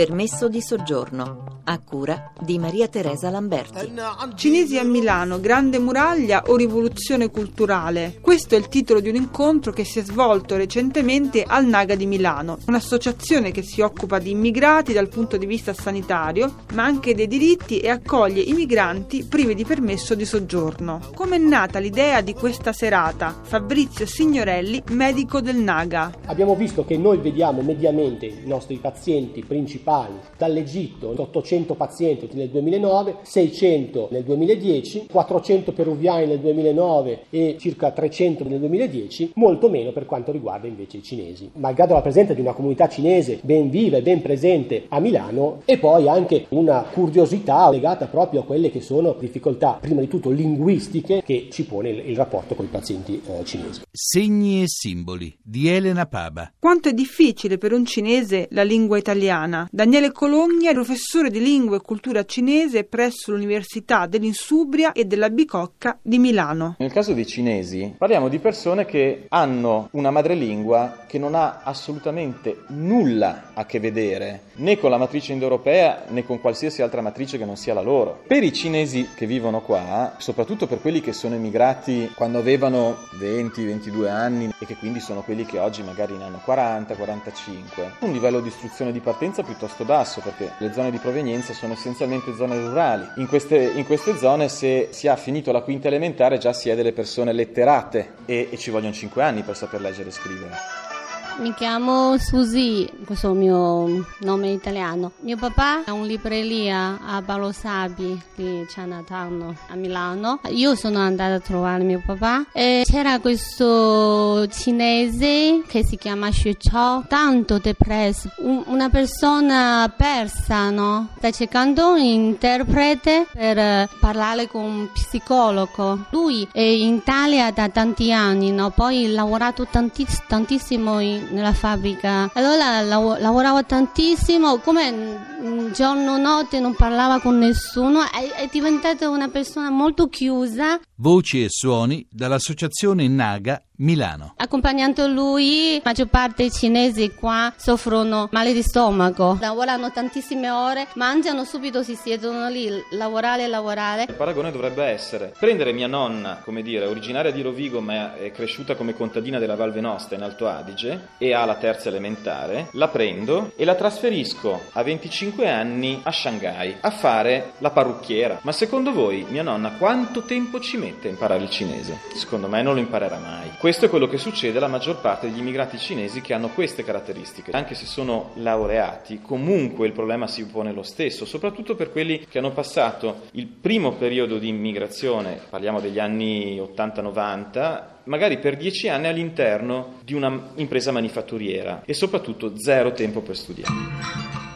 Permesso di soggiorno, a cura di Maria Teresa Lamberti. Cinesi a Milano, Grande Muraglia o Rivoluzione Culturale? Questo è il titolo di un incontro che si è svolto recentemente al Naga di Milano, un'associazione che si occupa di immigrati dal punto di vista sanitario, ma anche dei diritti e accoglie i migranti privi di permesso di soggiorno. Come è nata l'idea di questa serata? Fabrizio Signorelli, medico del Naga. Abbiamo visto che noi vediamo mediamente i nostri pazienti principali dall'Egitto, 800 pazienti nel 2009, 600 nel 2010, 400 peruviani nel 2009 e circa 300 nel 2010, molto meno per quanto riguarda invece i cinesi. Malgrado la presenza di una comunità cinese ben viva e ben presente a Milano e poi anche una curiosità legata proprio a quelle che sono difficoltà, prima di tutto linguistiche, che ci pone il, il rapporto con i pazienti eh, cinesi. Segni e simboli di Elena Paba. Quanto è difficile per un cinese la lingua italiana? Daniele Cologna professore di lingua e cultura cinese presso l'Università dell'Insubria e della Bicocca di Milano. Nel caso dei cinesi parliamo di persone che hanno una madrelingua che non ha assolutamente nulla a che vedere né con la matrice indoeuropea né con qualsiasi altra matrice che non sia la loro. Per i cinesi che vivono qua, soprattutto per quelli che sono emigrati quando avevano 20-22 anni e che quindi sono quelli che oggi magari ne hanno 40-45, un livello di istruzione di partenza piuttosto basso perché le zone di provenienza sono essenzialmente zone rurali. In queste, in queste zone se si ha finito la quinta elementare già si è delle persone letterate e, e ci vogliono 5 anni per saper leggere e scrivere. Mi chiamo Susi, questo è il mio nome italiano. Mio papà ha un libreria a Paolo Sabi di Chinatown a Milano. Io sono andata a trovare mio papà e c'era questo cinese che si chiama Xu Chao, tanto depresso, un, una persona persa, no? Sta cercando un interprete per parlare con un psicologo. Lui è in Italia da tanti anni, no? Poi ha lavorato tantiss- tantissimo in nella fabbrica. Allora lav- lavorava tantissimo, come giorno notte non parlava con nessuno, è, è diventata una persona molto chiusa. Voci e suoni dall'associazione Naga Milano. Accompagnando lui, la maggior parte dei cinesi qua soffrono male di stomaco, lavorano tantissime ore, mangiano subito, si siedono lì, lavorare e lavorare. Il paragone dovrebbe essere prendere mia nonna, come dire, originaria di Rovigo ma è cresciuta come contadina della Val Venosta in Alto Adige e ha la terza elementare, la prendo e la trasferisco a 25 anni a Shanghai a fare la parrucchiera. Ma secondo voi mia nonna quanto tempo ci mette a imparare il cinese? Secondo me non lo imparerà mai. Questo è quello che succede alla maggior parte degli immigrati cinesi che hanno queste caratteristiche. Anche se sono laureati, comunque il problema si pone lo stesso, soprattutto per quelli che hanno passato il primo periodo di immigrazione, parliamo degli anni 80-90, magari per dieci anni all'interno di un'impresa manifatturiera e soprattutto zero tempo per studiare.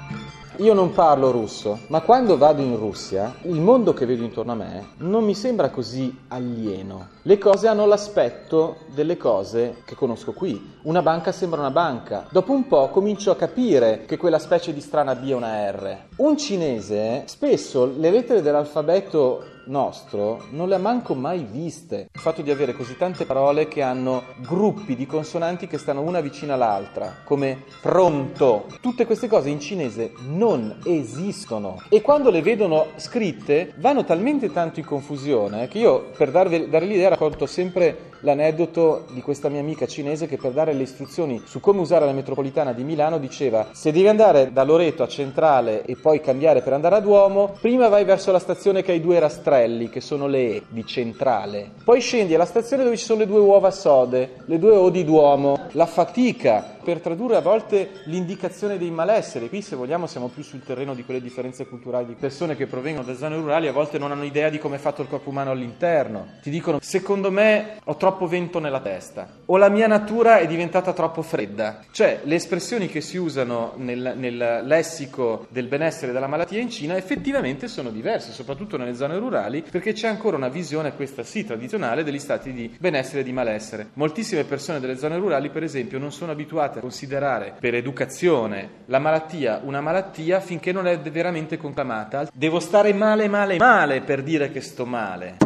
Io non parlo russo, ma quando vado in Russia, il mondo che vedo intorno a me non mi sembra così alieno. Le cose hanno l'aspetto delle cose che conosco qui. Una banca sembra una banca. Dopo un po' comincio a capire che quella specie di strana B è una R. Un cinese, spesso le lettere dell'alfabeto nostro non le ha manco mai viste. Il fatto di avere così tante parole che hanno gruppi di consonanti che stanno una vicina all'altra, come pronto. Tutte queste cose in cinese non esistono e quando le vedono scritte vanno talmente tanto in confusione che io per darvi, dare l'idea racconto sempre l'aneddoto di questa mia amica cinese che per dare le istruzioni su come usare la metropolitana di Milano diceva se devi andare da Loreto a Centrale e poi cambiare per andare a Duomo, prima vai verso la stazione che ha i due rastrelli, che sono le E di Centrale, poi scendi alla stazione dove ci sono le due uova sode, le due O di Duomo, la fatica per tradurre a volte l'indicazione dei malesseri. Qui, se vogliamo, siamo più sul terreno di quelle differenze culturali di persone che provengono da zone rurali, a volte non hanno idea di come è fatto il corpo umano all'interno. Ti dicono: Secondo me ho troppo vento nella testa, o la mia natura è diventata troppo fredda. Cioè, le espressioni che si usano nel, nel lessico del benessere e della malattia in Cina effettivamente sono diverse, soprattutto nelle zone rurali, perché c'è ancora una visione, questa sì, tradizionale, degli stati di benessere e di malessere. Moltissime persone delle zone rurali, per esempio, non sono abituate a considerare per educazione la malattia una malattia finché non è veramente conclamata. Devo stare male, male, male per dire che sto male.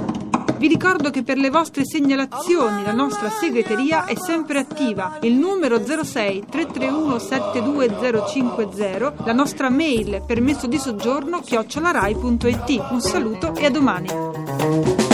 Vi ricordo che per le vostre segnalazioni la nostra segreteria è sempre attiva. Il numero 06 331 72050, la nostra mail permesso di soggiorno chiocciolarai.it. Un saluto e a domani.